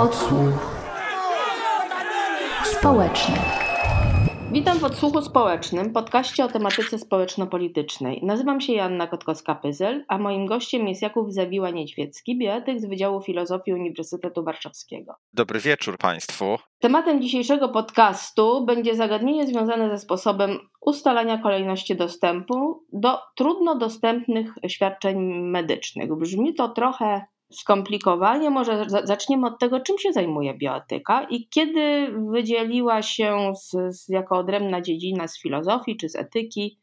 Odsłuch społeczny. Witam w Odsłuchu Społecznym, podcaście o tematyce społeczno-politycznej. Nazywam się Joanna Kotkowska-Pyzel, a moim gościem jest Jakub Zawiła-Niedźwiecki, bioetyk z Wydziału Filozofii Uniwersytetu Warszawskiego. Dobry wieczór Państwu. Tematem dzisiejszego podcastu będzie zagadnienie związane ze sposobem ustalania kolejności dostępu do trudno dostępnych świadczeń medycznych. Brzmi to trochę skomplikowanie, może zaczniemy od tego, czym się zajmuje bioetyka i kiedy wydzieliła się z, z, jako odrębna dziedzina z filozofii czy z etyki.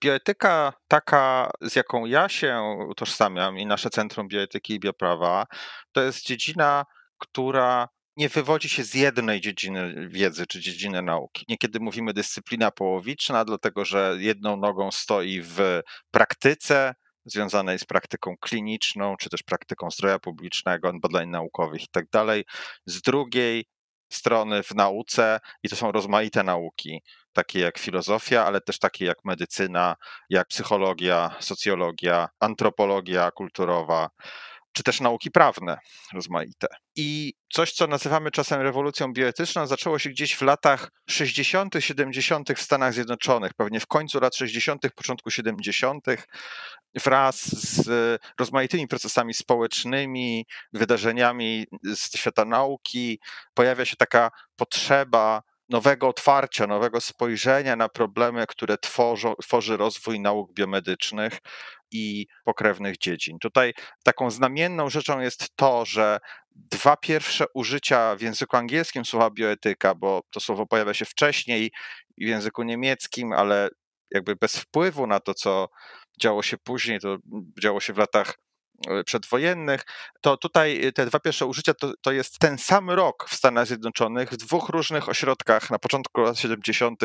Bioetyka, taka z jaką ja się utożsamiam i nasze Centrum Bioetyki i Bioprawa, to jest dziedzina, która nie wywodzi się z jednej dziedziny wiedzy czy dziedziny nauki. Niekiedy mówimy dyscyplina połowiczna, dlatego że jedną nogą stoi w praktyce, związanej z praktyką kliniczną, czy też praktyką zdrowia publicznego, badań naukowych i tak. Z drugiej strony w nauce, i to są rozmaite nauki, takie jak filozofia, ale też takie jak medycyna, jak psychologia, socjologia, antropologia kulturowa, czy też nauki prawne rozmaite. I coś, co nazywamy czasem rewolucją bioetyczną, zaczęło się gdzieś w latach 60., 70. w Stanach Zjednoczonych, pewnie w końcu lat 60., początku 70., wraz z rozmaitymi procesami społecznymi, wydarzeniami z świata nauki, pojawia się taka potrzeba nowego otwarcia, nowego spojrzenia na problemy, które tworzą, tworzy rozwój nauk biomedycznych i pokrewnych dziedzin. Tutaj taką znamienną rzeczą jest to, że dwa pierwsze użycia w języku angielskim słowa bioetyka, bo to słowo pojawia się wcześniej w języku niemieckim, ale jakby bez wpływu na to, co działo się później, to działo się w latach e, przedwojennych, to tutaj te dwa pierwsze użycia to, to jest ten sam rok w Stanach Zjednoczonych, w dwóch różnych ośrodkach, na początku lat 70.,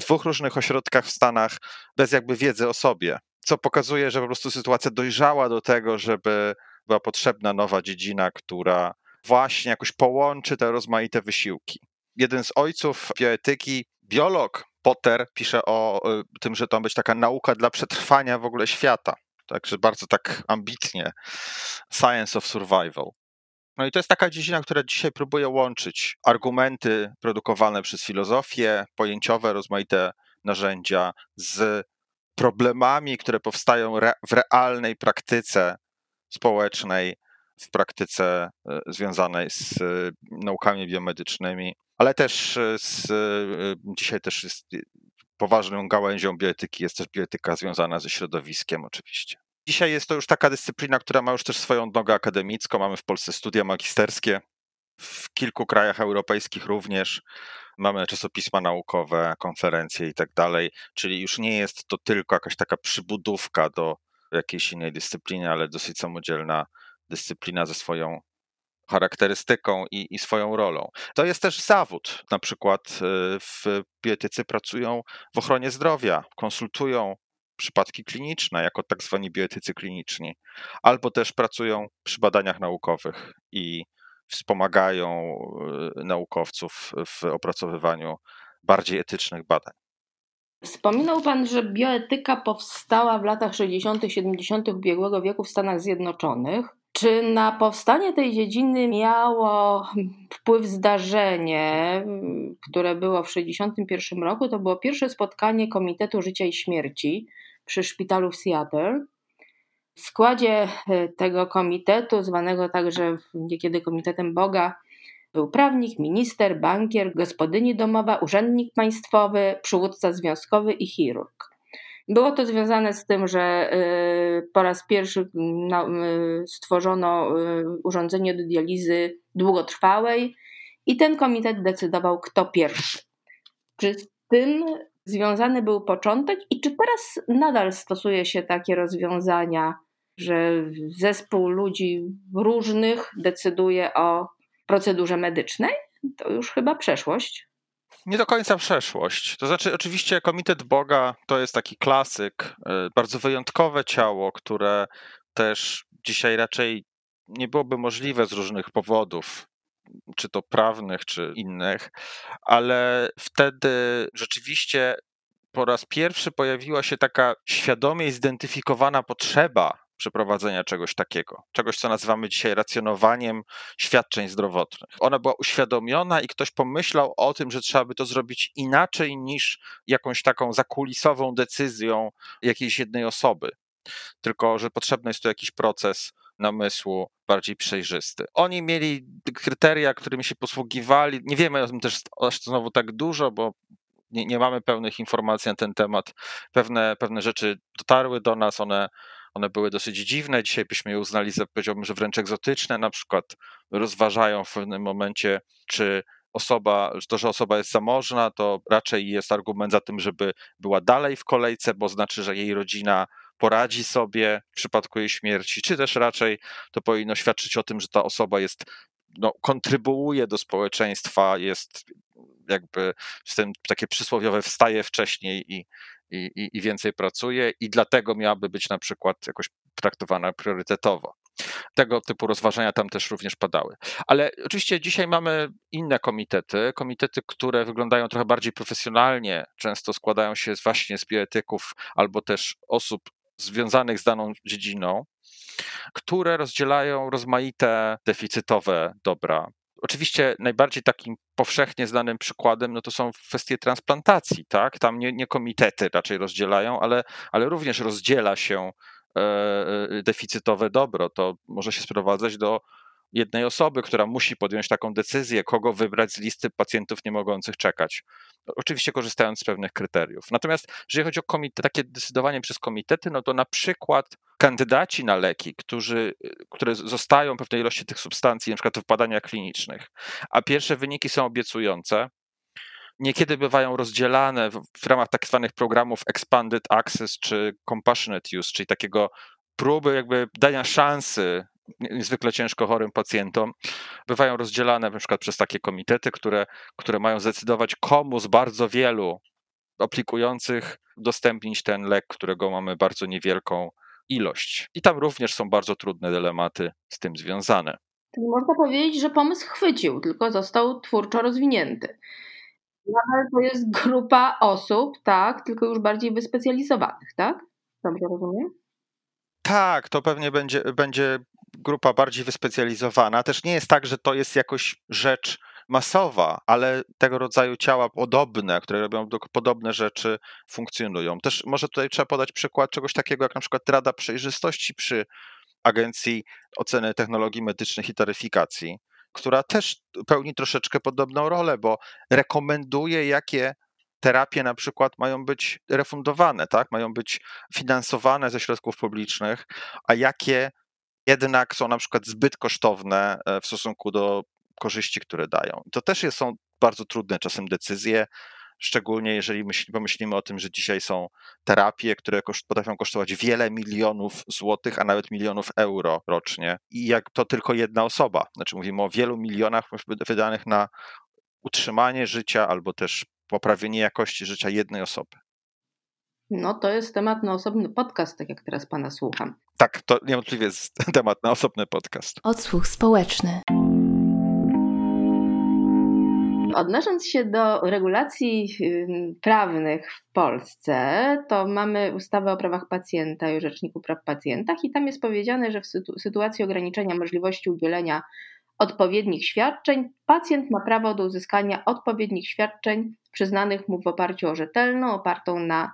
w dwóch różnych ośrodkach w Stanach, bez jakby wiedzy o sobie co pokazuje, że po prostu sytuacja dojrzała do tego, żeby była potrzebna nowa dziedzina, która właśnie jakoś połączy te rozmaite wysiłki. Jeden z ojców bioetyki, biolog Potter, pisze o tym, że to ma być taka nauka dla przetrwania w ogóle świata. Także bardzo tak ambitnie. Science of Survival. No i to jest taka dziedzina, która dzisiaj próbuje łączyć argumenty produkowane przez filozofię, pojęciowe, rozmaite narzędzia z problemami, które powstają w realnej praktyce społecznej, w praktyce e, związanej z e, naukami biomedycznymi, ale też e, z, dzisiaj też jest poważną gałęzią bioetyki, jest też bioetyka związana ze środowiskiem oczywiście. Dzisiaj jest to już taka dyscyplina, która ma już też swoją nogę akademicką. Mamy w Polsce studia magisterskie, w kilku krajach europejskich również. Mamy czasopisma naukowe, konferencje i tak dalej, czyli już nie jest to tylko jakaś taka przybudówka do jakiejś innej dyscypliny, ale dosyć samodzielna dyscyplina ze swoją charakterystyką i, i, swoją rolą. To jest też zawód. Na przykład y, w bioetycy pracują w ochronie zdrowia, konsultują przypadki kliniczne jako tak zwani bioetycy kliniczni, albo też pracują przy badaniach naukowych i wspomagają e, naukowców w opracowywaniu bardziej etycznych badań. Wspominał Pan, że bioetyka powstała w latach 60., 70. ubiegłego wieku w Stanach Zjednoczonych. Czy na powstanie tej dziedziny miało wpływ zdarzenie, które było w 1961 roku? To było pierwsze spotkanie Komitetu Życia i Śmierci przy szpitalu w Seattle. W składzie e, tego komitetu, zwanego także niekiedy Komitetem Boga, był prawnik, minister, bankier, gospodyni domowa, urzędnik państwowy, przywódca związkowy i chirurg. Było to związane z tym, że e, po raz pierwszy no, e, stworzono urządzenie do dializy długotrwałej i ten komitet decydował, kto pierwszy. Czy z tym związany był początek i czy teraz nadal stosuje się takie rozwiązania że zespół ludzi różnych decyduje o procedurze medycznej? To już chyba przeszłość. Nie do końca przeszłość. To znaczy, oczywiście, Komitet Boga to jest taki klasyk, e, bardzo wyjątkowe ciało, które też dzisiaj raczej nie byłoby możliwe z różnych powodów, czy to prawnych, czy innych, ale wtedy rzeczywiście po raz pierwszy pojawiła się taka świadomie zidentyfikowana potrzeba przeprowadzenia czegoś takiego. Czegoś, co nazywamy dzisiaj racjonowaniem świadczeń zdrowotnych. Ona była uświadomiona i ktoś pomyślał o tym, że trzeba by to zrobić inaczej niż jakąś taką zakulisową decyzją jakiejś jednej osoby. Tylko, że potrzebny jest tu jakiś proces namysłu bardziej przejrzysty. Oni mieli kryteria, którymi się posługiwali. Nie wiemy o tym też aż znowu tak dużo, bo nie, nie mamy pełnych informacji na ten temat. Pewne, pewne rzeczy dotarły do nas, one, one były dosyć dziwne. Dzisiaj byśmy je uznali za, powiedziałbym, że wręcz egzotyczne. Na przykład rozważają w pewnym momencie, czy osoba, to, że osoba jest zamożna, to raczej jest argument za tym, żeby była dalej w kolejce, bo znaczy, że jej rodzina poradzi sobie w przypadku jej śmierci, czy też raczej to powinno świadczyć o tym, że ta osoba jest, no, kontrybuuje do społeczeństwa, jest jakby z tym takie przysłowiowe wstaje wcześniej i, i, i więcej pracuje i dlatego miałaby być na przykład jakoś traktowana priorytetowo. Tego typu rozważania tam też również padały. Ale oczywiście dzisiaj mamy inne komitety, komitety, które wyglądają trochę bardziej profesjonalnie, często składają się właśnie z bioetyków albo też osób związanych z daną dziedziną, które rozdzielają rozmaite deficytowe dobra. Oczywiście najbardziej takim powszechnie znanym przykładem no to są kwestie transplantacji, tak? Tam nie, nie komitety raczej rozdzielają, ale, ale również rozdziela się e, e, deficytowe dobro. To może się sprowadzać do jednej osoby, która musi podjąć taką decyzję, kogo wybrać z listy pacjentów nie mogących czekać. Oczywiście korzystając z pewnych kryteriów. Natomiast jeżeli chodzi o takie decydowanie przez komitety, no to na przykład kandydaci na leki, którzy, które zostają pewnej ilości tych substancji, na przykład w badaniach klinicznych, a pierwsze wyniki są obiecujące, niekiedy bywają rozdzielane w, w ramach tak zwanych programów Expanded Access czy Compassionate Use, czyli takiego próby jakby dania szansy niezwykle ciężko chorym pacjentom, bywają rozdzielane na przykład przez takie komitety, które, które mają zdecydować, komu z bardzo wielu aplikujących udostępnić ten lek, którego mamy bardzo niewielką ilość. I tam również są bardzo trudne dylematy z tym związane. Czyli można powiedzieć, że pomysł chwycił, tylko został twórczo rozwinięty. Nadal to jest grupa osób, tak, tylko już bardziej wyspecjalizowanych, tak? Dobrze rozumiem? Tak, to pewnie będzie, będzie grupa bardziej wyspecjalizowana. Też nie jest tak, że to jest jakoś rzecz masowa, ale tego rodzaju ciała podobne, które robią podobne rzeczy, funkcjonują. Też może tutaj trzeba podać przykład czegoś takiego, jak na przykład Rada Przejrzystości przy Agencji Oceny Technologii Medycznych i Taryfikacji, która też pełni troszeczkę podobną rolę, bo rekomenduje, jakie terapie na przykład mają być refundowane, tak? mają być finansowane ze środków publicznych, a jakie jednak są na przykład zbyt kosztowne e, w stosunku do korzyści, które dają. To też są bardzo trudne czasem decyzje, szczególnie jeżeli myśl, pomyślimy o tym, że dzisiaj są terapie, które koszt, potrafią kosztować wiele milionów złotych, a nawet milionów euro rocznie. I jak to tylko jedna osoba, znaczy mówimy o wielu milionach wydanych na utrzymanie życia albo też poprawienie jakości życia jednej osoby. No to jest temat na osobny podcast, tak jak teraz Pana słucham. Tak, to niewątpliwie jest temat na osobny podcast. Odsłuch społeczny. Odnosząc się do regulacji prawnych w Polsce, to mamy ustawę o prawach pacjenta i o Rzeczniku Praw Pacjentach i tam jest powiedziane, że w sytuacji ograniczenia możliwości udzielenia odpowiednich świadczeń pacjent ma prawo do uzyskania odpowiednich świadczeń przyznanych mu w oparciu o rzetelną, opartą na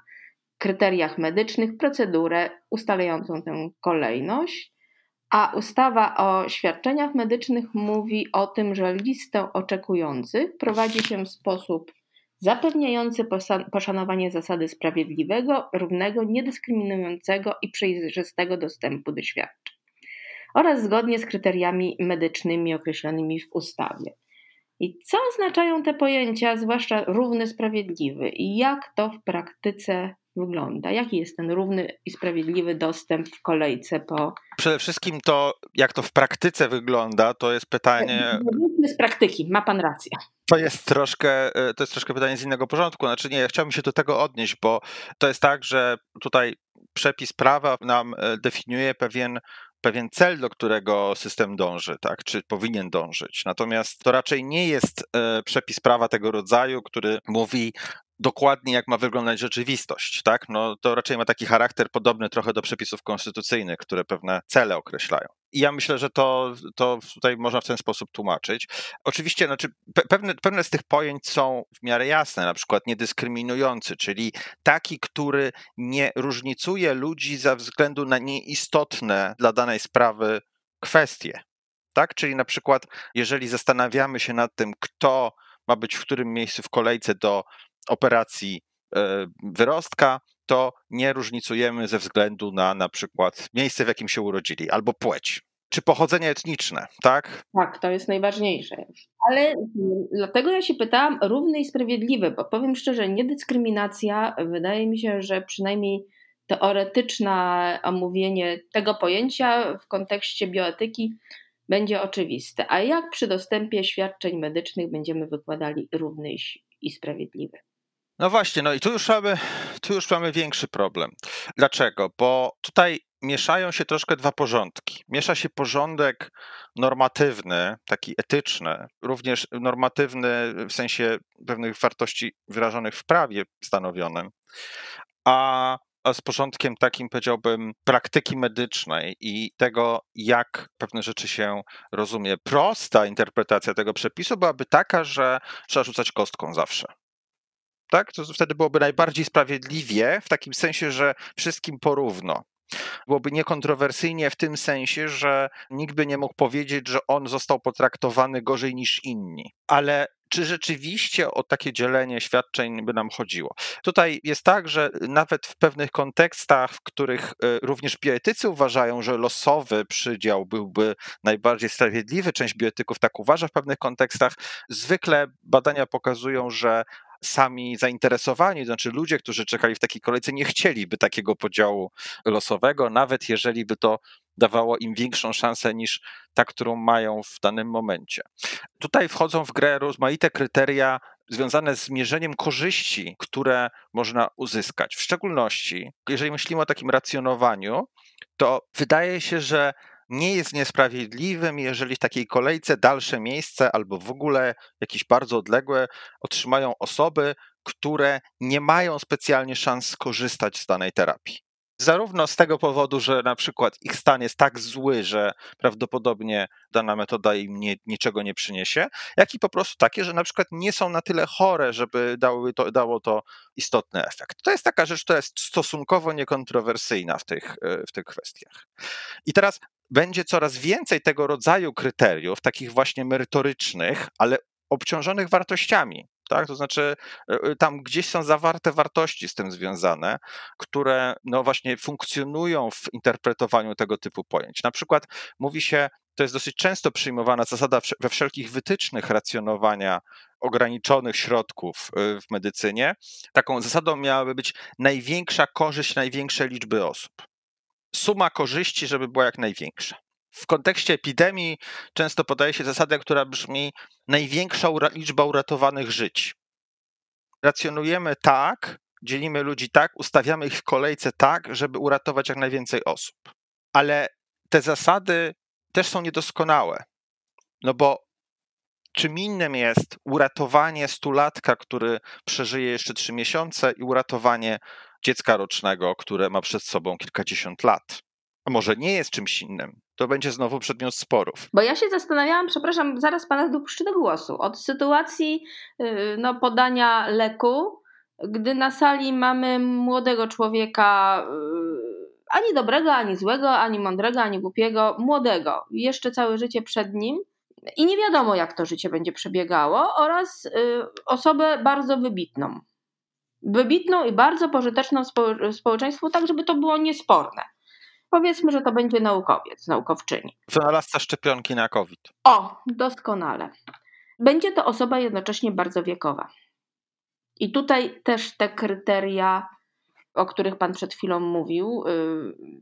kryteriach medycznych procedurę ustalającą tę kolejność, a ustawa o świadczeniach medycznych mówi o tym, że listę oczekujących prowadzi się w sposób zapewniający poszanowanie zasady sprawiedliwego, równego, niedyskryminującego i przejrzystego dostępu do świadczeń oraz zgodnie z kryteriami medycznymi określonymi w ustawie. I co oznaczają te pojęcia, zwłaszcza równy, sprawiedliwy, i jak to w praktyce wygląda? Jaki jest ten równy i sprawiedliwy dostęp w kolejce po. Przede wszystkim to, jak to w praktyce wygląda, to jest pytanie. Z praktyki, ma pan rację. To jest troszkę, e, to jest troszkę pytanie z innego porządku. Znaczy nie, ja chciałbym się do tego odnieść, bo to jest tak, że tutaj przepis prawa nam e, definiuje pewien pewien cel, do którego system dąży, tak, czy powinien dążyć. Natomiast to raczej nie jest e, przepis prawa tego rodzaju, który mówi, dokładnie, jak ma wyglądać rzeczywistość, tak? No to raczej ma taki charakter podobny trochę do przepisów konstytucyjnych, które pewne cele określają. I ja myślę, że to, to tutaj można w ten sposób tłumaczyć. Oczywiście znaczy, pewne, pewne z tych pojęć są w miarę jasne, na przykład niedyskryminujący, czyli taki, który nie różnicuje ludzi ze względu na nieistotne dla danej sprawy kwestie. Tak? Czyli na przykład, jeżeli zastanawiamy się nad tym, kto ma być w którym miejscu w kolejce do operacji e, wyrostka, to nie różnicujemy ze względu na na przykład miejsce, w jakim się urodzili, albo płeć, czy pochodzenie etniczne, tak? Tak, to jest najważniejsze. Ale mm, dlatego ja się pytałam równy i sprawiedliwy, bo powiem szczerze, niedyskryminacja wydaje mi się, że przynajmniej teoretyczne omówienie tego pojęcia w kontekście bioetyki będzie oczywiste. A jak przy dostępie świadczeń medycznych będziemy wykładali równy i sprawiedliwy? No właśnie, no i tu już mamy, tu już mamy większy problem. Dlaczego? Bo tutaj mieszają się troszkę dwa porządki. Miesza się porządek normatywny, taki etyczny, również normatywny w sensie pewnych wartości wyrażonych w prawie stanowionym, a, a z porządkiem takim, powiedziałbym, praktyki medycznej i tego, jak pewne rzeczy się rozumie. Prosta interpretacja tego przepisu byłaby taka, że trzeba rzucać kostką zawsze tak? To wtedy byłoby najbardziej sprawiedliwie, w takim sensie, że wszystkim porówno. Byłoby niekontrowersyjnie w tym sensie, że nikt by nie mógł powiedzieć, że on został potraktowany gorzej niż inni. Ale czy rzeczywiście o takie dzielenie świadczeń by nam chodziło. Tutaj jest tak, że nawet w pewnych kontekstach, w których e, również bioetycy uważają, że losowy przydział byłby najbardziej sprawiedliwy, część bioetyków tak uważa w pewnych kontekstach, zwykle badania pokazują, że sami zainteresowani, to znaczy ludzie, którzy czekali w takiej kolejce, nie chcieliby takiego podziału losowego, nawet jeżeli by to dawało im większą szansę niż ta, którą mają w danym momencie. Tutaj wchodzą w grę rozmaite kryteria związane z mierzeniem korzyści, które można uzyskać. W szczególności, jeżeli myślimy o takim racjonowaniu, to wydaje się, że nie jest niesprawiedliwym, jeżeli w takiej kolejce dalsze miejsce albo w ogóle jakieś bardzo odległe otrzymają osoby, które nie mają specjalnie szans skorzystać z danej terapii. Zarówno z tego powodu, że na przykład ich stan jest tak zły, że prawdopodobnie dana metoda im nie, niczego nie przyniesie, jak i po prostu takie, że na przykład nie są na tyle chore, żeby dało to, dało to istotny efekt. To jest taka rzecz, która jest stosunkowo niekontrowersyjna w tych, w tych kwestiach. I teraz będzie coraz więcej tego rodzaju kryteriów, takich właśnie merytorycznych, ale obciążonych wartościami. Tak? To znaczy, e, e, tam gdzieś są zawarte wartości z tym związane, które no właśnie funkcjonują w interpretowaniu tego typu pojęć. Na przykład mówi się, to jest dosyć często przyjmowana zasada we wszelkich wytycznych racjonowania ograniczonych środków e, w medycynie. Taką zasadą miałaby być największa korzyść największej liczby osób suma korzyści, żeby była jak największa. W kontekście epidemii często podaje się zasadę, która brzmi największa liczba uratowanych żyć. Racjonujemy tak, dzielimy ludzi tak, ustawiamy ich w kolejce tak, żeby uratować jak najwięcej osób. Ale te zasady też są niedoskonałe. No bo czym innym jest uratowanie stulatka, który przeżyje jeszcze trzy miesiące i uratowanie dziecka rocznego, które ma przed sobą kilkadziesiąt lat. A może nie jest czymś innym? To będzie znowu przedmiot sporów. Bo ja się zastanawiałam, przepraszam, zaraz pana dopuszczę do głosu, od sytuacji y, no, podania leku, gdy na sali mamy młodego człowieka, y, ani dobrego, ani złego, ani mądrego, ani głupiego, młodego, jeszcze całe życie przed nim i nie wiadomo, jak to życie będzie przebiegało, oraz y, osobę bardzo wybitną wybitną i bardzo pożyteczną spo, społeczeństwu, tak żeby to było niesporne. Powiedzmy, że to będzie naukowiec, naukowczyni. Wynalazca szczepionki na COVID. O, doskonale. Będzie to osoba jednocześnie bardzo wiekowa. I tutaj też te kryteria o których Pan przed chwilą mówił,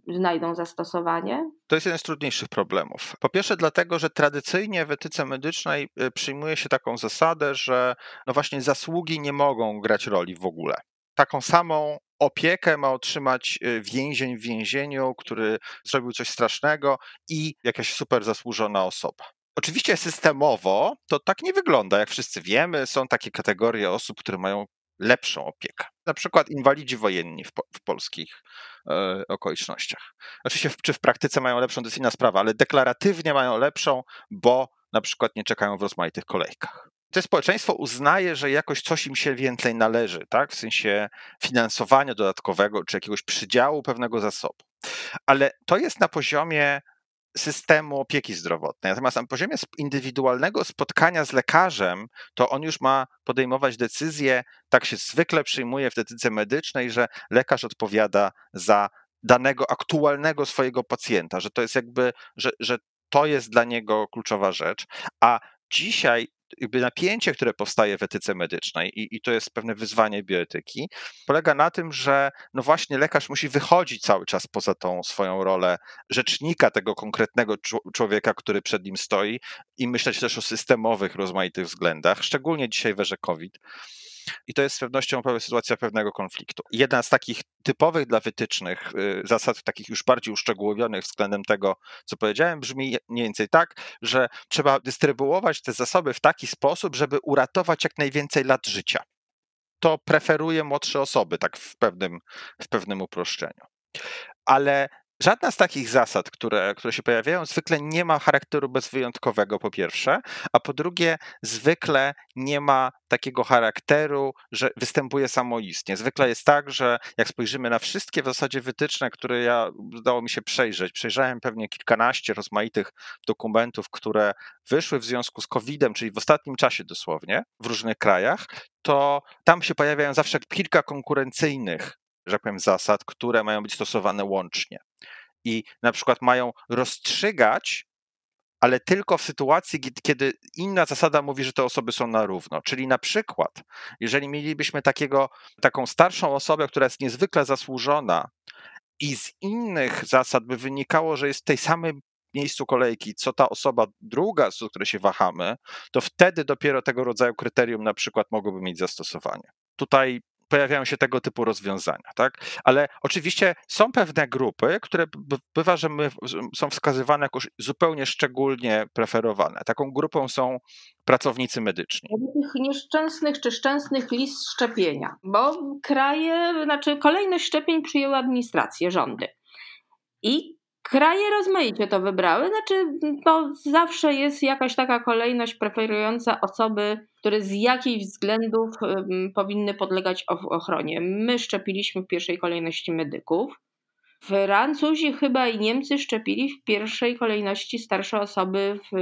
yy, znajdą zastosowanie? To jest jeden z trudniejszych problemów. Po pierwsze, dlatego, że tradycyjnie w etyce medycznej y, przyjmuje się taką zasadę, że no właśnie zasługi nie mogą grać roli w ogóle. Taką samą opiekę ma otrzymać y, więzień w więzieniu, który zrobił coś strasznego i jakaś super zasłużona osoba. Oczywiście systemowo to tak nie wygląda. Jak wszyscy wiemy, są takie kategorie osób, które mają lepszą opiekę. Na przykład inwalidzi wojenni w, po, w polskich e, okolicznościach. Oczywiście, czy w praktyce mają lepszą, to jest inna sprawa, ale deklaratywnie mają lepszą, bo na przykład nie czekają w rozmaitych kolejkach. To społeczeństwo uznaje, że jakoś coś im się więcej należy, tak? w sensie finansowania dodatkowego czy jakiegoś przydziału pewnego zasobu. Ale to jest na poziomie systemu opieki zdrowotnej. Natomiast na poziomie indywidualnego spotkania z lekarzem, to on już ma podejmować decyzje, tak się zwykle przyjmuje w etyce medycznej, że lekarz odpowiada za danego aktualnego swojego pacjenta, że to jest jakby, że, że to jest dla niego kluczowa rzecz. A dzisiaj jakby napięcie, które powstaje w etyce medycznej i, i to jest pewne wyzwanie bioetyki, polega na tym, że no właśnie lekarz musi wychodzić cały czas poza tą swoją rolę rzecznika tego konkretnego człowieka, który przed nim stoi i myśleć też o systemowych, rozmaitych względach, szczególnie dzisiaj w erze COVID i to jest z pewnością sytuacja pewnego konfliktu. Jedna z takich typowych dla wytycznych y, zasad, takich już bardziej uszczegółowionych względem tego, co powiedziałem, brzmi mniej więcej tak, że trzeba dystrybuować te zasoby w taki sposób, żeby uratować jak najwięcej lat życia. To preferuje młodsze osoby, tak w pewnym, w pewnym uproszczeniu. Ale Żadna z takich zasad, które, które się pojawiają, zwykle nie ma charakteru bezwyjątkowego, po pierwsze, a po drugie, zwykle nie ma takiego charakteru, że występuje samoistnie. Zwykle jest tak, że jak spojrzymy na wszystkie w zasadzie wytyczne, które ja udało mi się przejrzeć, przejrzałem pewnie kilkanaście rozmaitych dokumentów, które wyszły w związku z COVID-em, czyli w ostatnim czasie dosłownie, w różnych krajach, to tam się pojawiają zawsze kilka konkurencyjnych że tak powiem, zasad, które mają być stosowane łącznie. I na przykład mają rozstrzygać, ale tylko w sytuacji, kiedy inna zasada mówi, że te osoby są na równo. Czyli na przykład, jeżeli mielibyśmy takiego, taką starszą osobę, która jest niezwykle zasłużona i z innych zasad by wynikało, że jest w tej samej miejscu kolejki, co ta osoba druga, z której się wahamy, to wtedy dopiero tego rodzaju kryterium na przykład mogłoby mieć zastosowanie. Tutaj pojawiają się tego typu rozwiązania, tak? Ale oczywiście są pewne grupy, które bywa, że my, są wskazywane jako zupełnie szczególnie preferowane. Taką grupą są pracownicy medyczni. Tych nieszczęsnych czy szczęsnych list szczepienia, bo kraje, znaczy kolejność szczepień przyjęły administracje, rządy. I Kraje rozmaicie to wybrały, znaczy to zawsze jest jakaś taka kolejność preferująca osoby, które z jakichś względów powinny podlegać ochronie. My szczepiliśmy w pierwszej kolejności medyków. Francuzi chyba i Niemcy szczepili w pierwszej kolejności starsze osoby w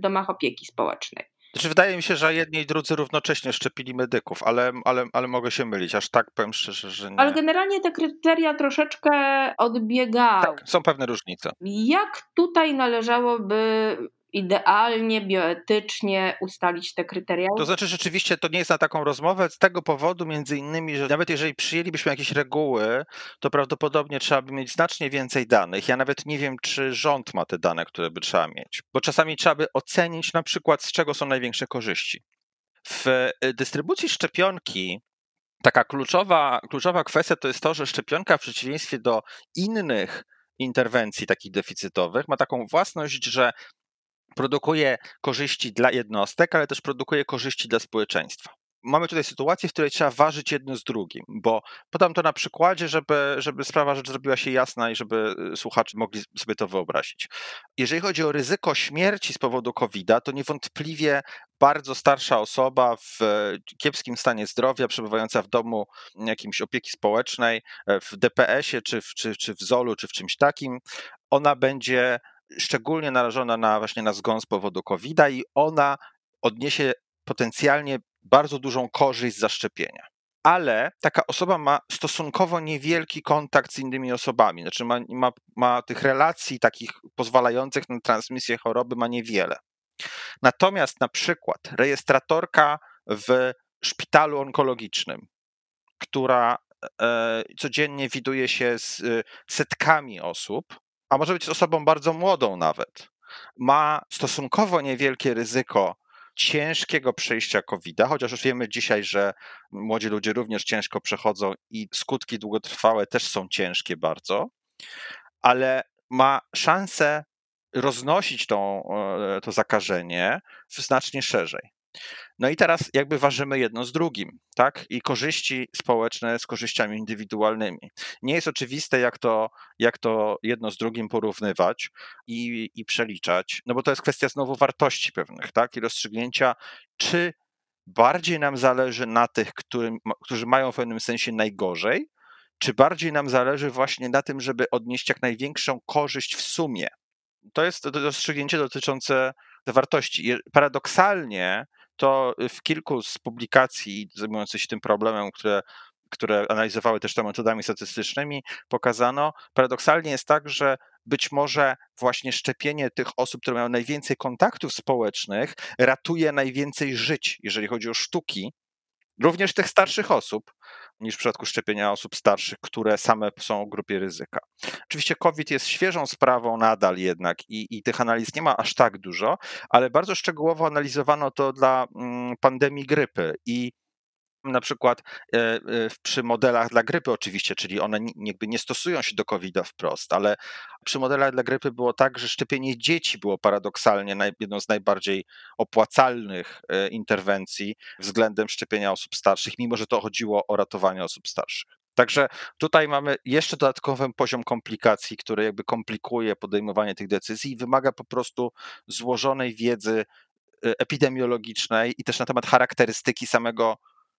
domach opieki społecznej. Znaczy, wydaje mi się, że jedni i drudzy równocześnie szczepili medyków, ale, ale, ale mogę się mylić, aż tak powiem szczerze, że nie. Ale generalnie te kryteria troszeczkę odbiegają. Tak, są pewne różnice. Jak tutaj należałoby idealnie, bioetycznie ustalić te kryteria. To znaczy rzeczywiście to nie jest na taką rozmowę z tego powodu między innymi, że nawet jeżeli przyjęlibyśmy jakieś reguły, to prawdopodobnie trzeba by mieć znacznie więcej danych. Ja nawet nie wiem, czy rząd ma te dane, które by trzeba mieć, bo czasami trzeba by ocenić na przykład z czego są największe korzyści. W y, dystrybucji szczepionki taka kluczowa, kluczowa kwestia to jest to, że szczepionka w przeciwieństwie do innych interwencji takich deficytowych ma taką własność, że produkuje korzyści dla jednostek, ale też produkuje korzyści dla społeczeństwa. Mamy tutaj sytuację, w której trzeba ważyć jedno z drugim, bo podam to na przykładzie, żeby, żeby sprawa rzecz zrobiła się jasna i żeby y, słuchacze mogli sobie to wyobrazić. Jeżeli chodzi o ryzyko śmierci z powodu COVID-a, to niewątpliwie bardzo starsza osoba w kiepskim stanie zdrowia, przebywająca w domu jakimś opieki społecznej, e, w DPS-ie, czy w, czy, czy w ZOL-u, czy w czymś takim, ona będzie szczególnie narażona na właśnie na zgon z powodu covid i ona odniesie potencjalnie bardzo dużą korzyść z zaszczepienia. Ale taka osoba ma stosunkowo niewielki kontakt z innymi osobami, znaczy ma, ma, ma tych relacji takich pozwalających na transmisję choroby ma niewiele. Natomiast na przykład rejestratorka w szpitalu onkologicznym, która e, codziennie widuje się z e, setkami osób, a może być osobą bardzo młodą nawet, ma stosunkowo niewielkie ryzyko ciężkiego przejścia COVID-a, chociaż już wiemy dzisiaj, że młodzi ludzie również ciężko przechodzą i skutki długotrwałe też są ciężkie bardzo, ale ma szansę roznosić tą, e, to zakażenie znacznie szerzej. No i teraz jakby ważymy jedno z drugim, tak? I korzyści społeczne z korzyściami indywidualnymi. Nie jest oczywiste, jak to, jak to jedno z drugim porównywać i, i przeliczać, no bo to jest kwestia znowu wartości pewnych, tak? I rozstrzygnięcia, czy bardziej nam zależy na tych, którym, którzy mają w pewnym sensie najgorzej, czy bardziej nam zależy właśnie na tym, żeby odnieść jak największą korzyść w sumie. To jest rozstrzygnięcie dotyczące wartości. Paradoksalnie to w kilku z publikacji zajmujących się tym problemem, które, które analizowały też to metodami statystycznymi, pokazano, paradoksalnie jest tak, że być może właśnie szczepienie tych osób, które mają najwięcej kontaktów społecznych, ratuje najwięcej żyć, jeżeli chodzi o sztuki, również tych starszych osób, niż w przypadku szczepienia osób starszych, które same są w grupie ryzyka. Oczywiście COVID jest świeżą sprawą nadal jednak i, i tych analiz nie ma aż tak dużo, ale bardzo szczegółowo analizowano to dla mm, pandemii grypy i na przykład e, e, przy modelach dla grypy oczywiście, czyli one jakby nie stosują się do COVID-a wprost, ale przy modelach dla grypy było tak, że szczepienie dzieci było paradoksalnie jedną z najbardziej opłacalnych e, interwencji względem szczepienia osób starszych, mimo że to chodziło o ratowanie osób starszych. Także tutaj mamy jeszcze dodatkowy poziom komplikacji, który jakby komplikuje podejmowanie tych decyzji i wymaga po prostu złożonej wiedzy epidemiologicznej i też na temat charakterystyki samego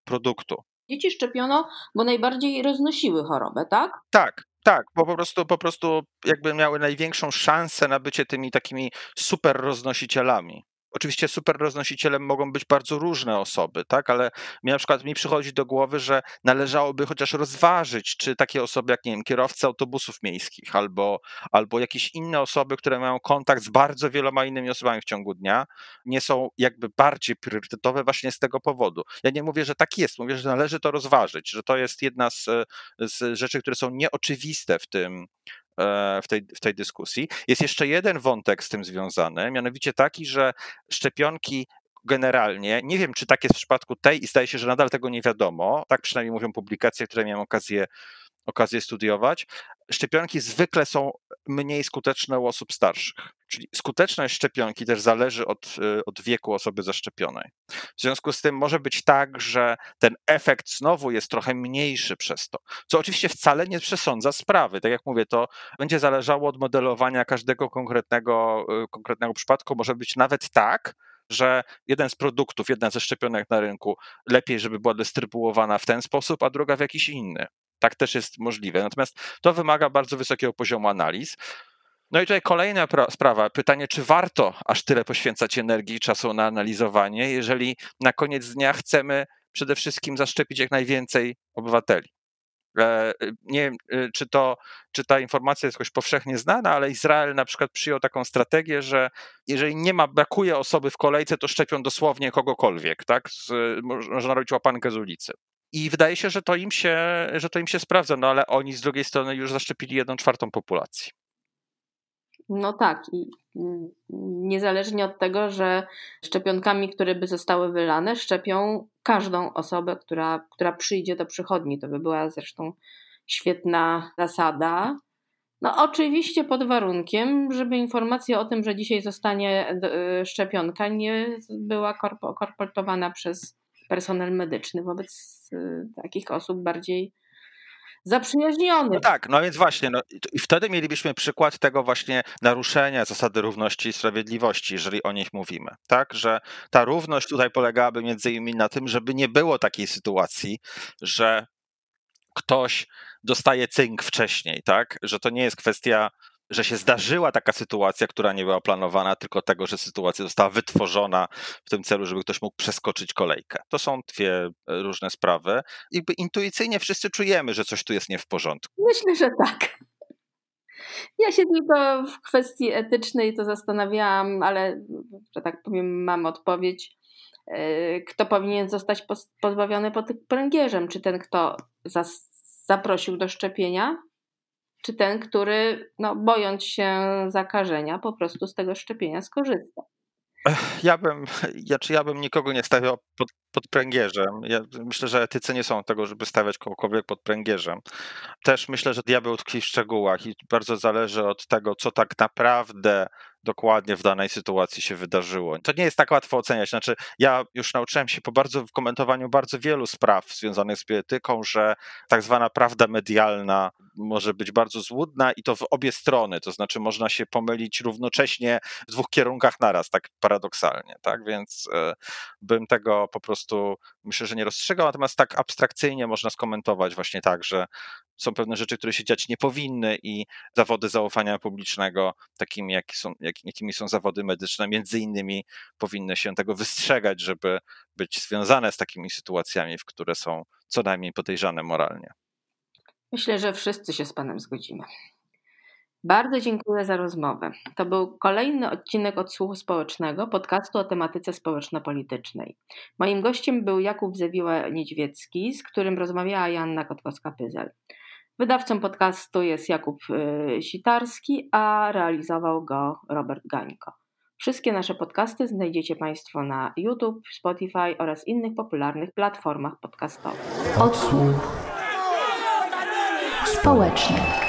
produktu. Dzieci szczepiono, bo najbardziej roznosiły chorobę, tak? Tak, tak, bo po prostu, po prostu jakby miały największą szansę na bycie tymi takimi super roznosicielami. Oczywiście super roznosicielem mogą być bardzo różne osoby, tak, ale mi na przykład mi przychodzi do głowy, że należałoby chociaż rozważyć, czy takie osoby jak, nie wiem, kierowcy autobusów miejskich albo, albo jakieś inne osoby, które mają kontakt z bardzo wieloma innymi osobami w ciągu dnia, nie są jakby bardziej priorytetowe właśnie z tego powodu. Ja nie mówię, że tak jest, mówię, że należy to rozważyć, że to jest jedna z, z rzeczy, które są nieoczywiste w tym, w tej, w tej dyskusji. Jest jeszcze jeden wątek z tym związany, mianowicie taki, że szczepionki generalnie, nie wiem czy tak jest w przypadku tej i zdaje się, że nadal tego nie wiadomo, tak przynajmniej mówią publikacje, które miałem okazję okazję studiować, szczepionki zwykle są mniej skuteczne u osób starszych. Czyli skuteczność szczepionki też zależy od, y, od wieku osoby zaszczepionej. W związku z tym może być tak, że ten efekt znowu jest trochę mniejszy przez to, co oczywiście wcale nie przesądza sprawy. Tak jak mówię, to będzie zależało od modelowania każdego konkretnego, y, konkretnego przypadku. Może być nawet tak, że jeden z produktów, jedna ze szczepionek na rynku, lepiej, żeby była dystrybuowana w ten sposób, a druga w jakiś inny. Tak też jest możliwe. Natomiast to wymaga bardzo wysokiego poziomu analiz. No i tutaj kolejna sprawa, pytanie, czy warto aż tyle poświęcać energii i czasu na analizowanie, jeżeli na koniec dnia chcemy przede wszystkim zaszczepić jak najwięcej obywateli. E, nie wiem, e, czy, to, czy ta informacja jest jakoś powszechnie znana, ale Izrael na przykład przyjął taką strategię, że jeżeli nie ma, brakuje osoby w kolejce, to szczepią dosłownie kogokolwiek, tak? Można robić łapankę z ulicy. I wydaje się, że to im się, że to im się sprawdza, no ale oni z drugiej strony już zaszczepili jedną czwartą populacji. No tak, i niezależnie od tego, że szczepionkami, które by zostały wylane, szczepią każdą osobę, która, która przyjdzie do przychodni. To by była zresztą świetna zasada. No oczywiście pod warunkiem, żeby informacja o tym, że dzisiaj zostanie y, szczepionka nie była korportowana przez personel medyczny wobec y, takich osób bardziej zaprzyjaźniony. No tak, no więc właśnie, no, i wtedy mielibyśmy przykład tego właśnie naruszenia zasady równości i sprawiedliwości, jeżeli o nich mówimy, tak, że ta równość tutaj polegałaby między innymi na tym, żeby nie było takiej sytuacji, że ktoś dostaje cynk wcześniej, tak, że to nie jest kwestia że się zdarzyła taka sytuacja, która nie była planowana, tylko tego, że sytuacja została wytworzona w tym celu, żeby ktoś mógł przeskoczyć kolejkę. To są dwie e, różne sprawy. Jakby intuicyjnie wszyscy czujemy, że coś tu jest nie w porządku. Myślę, że tak. Ja się tylko w kwestii etycznej to zastanawiałam, ale że tak powiem, mam odpowiedź. E, kto powinien zostać pozbawiony pod pręgierzem? Czy ten, kto zaprosił do szczepienia, czy ten, który no, bojąc się zakażenia, po prostu z tego szczepienia skorzysta. Ja bym, ja, czy ja bym nikogo nie stawiał pod, pod pręgierzem. Ja myślę, że etycy nie są tego, żeby stawiać kogokolwiek pod pręgierzem. Też myślę, że diabeł tkwi w szczegółach i bardzo zależy od tego, co tak naprawdę dokładnie w danej sytuacji się wydarzyło. To nie jest tak łatwo oceniać. Znaczy, ja już nauczyłem się po bardzo w komentowaniu bardzo wielu spraw związanych z bioetyką, że tak zwana prawda medialna może być bardzo złudna i to w obie strony. To znaczy, można się pomylić równocześnie w dwóch kierunkach naraz, tak paradoksalnie. Tak więc e, bym tego po prostu myślę, że nie rozstrzegał, natomiast tak abstrakcyjnie można skomentować właśnie tak, że są pewne rzeczy, które się dziać nie powinny i zawody zaufania publicznego, takimi jak są, jak, jakimi są zawody medyczne, między innymi powinny się tego wystrzegać, żeby być związane z takimi sytuacjami, w które są co najmniej podejrzane moralnie. Myślę, że wszyscy się z Panem zgodzimy. Bardzo dziękuję za rozmowę. To był kolejny odcinek odsłuchu społecznego podcastu o tematyce społeczno-politycznej. Moim gościem był Jakub Zewiła-Niedźwiecki, z którym rozmawiała Janna Kotkowska-Pyzel. Wydawcą podcastu jest Jakub y, Sitarski, a realizował go Robert Gańko. Wszystkie nasze podcasty znajdziecie Państwo na YouTube, Spotify oraz innych popularnych platformach podcastowych. Odsłuch społeczny.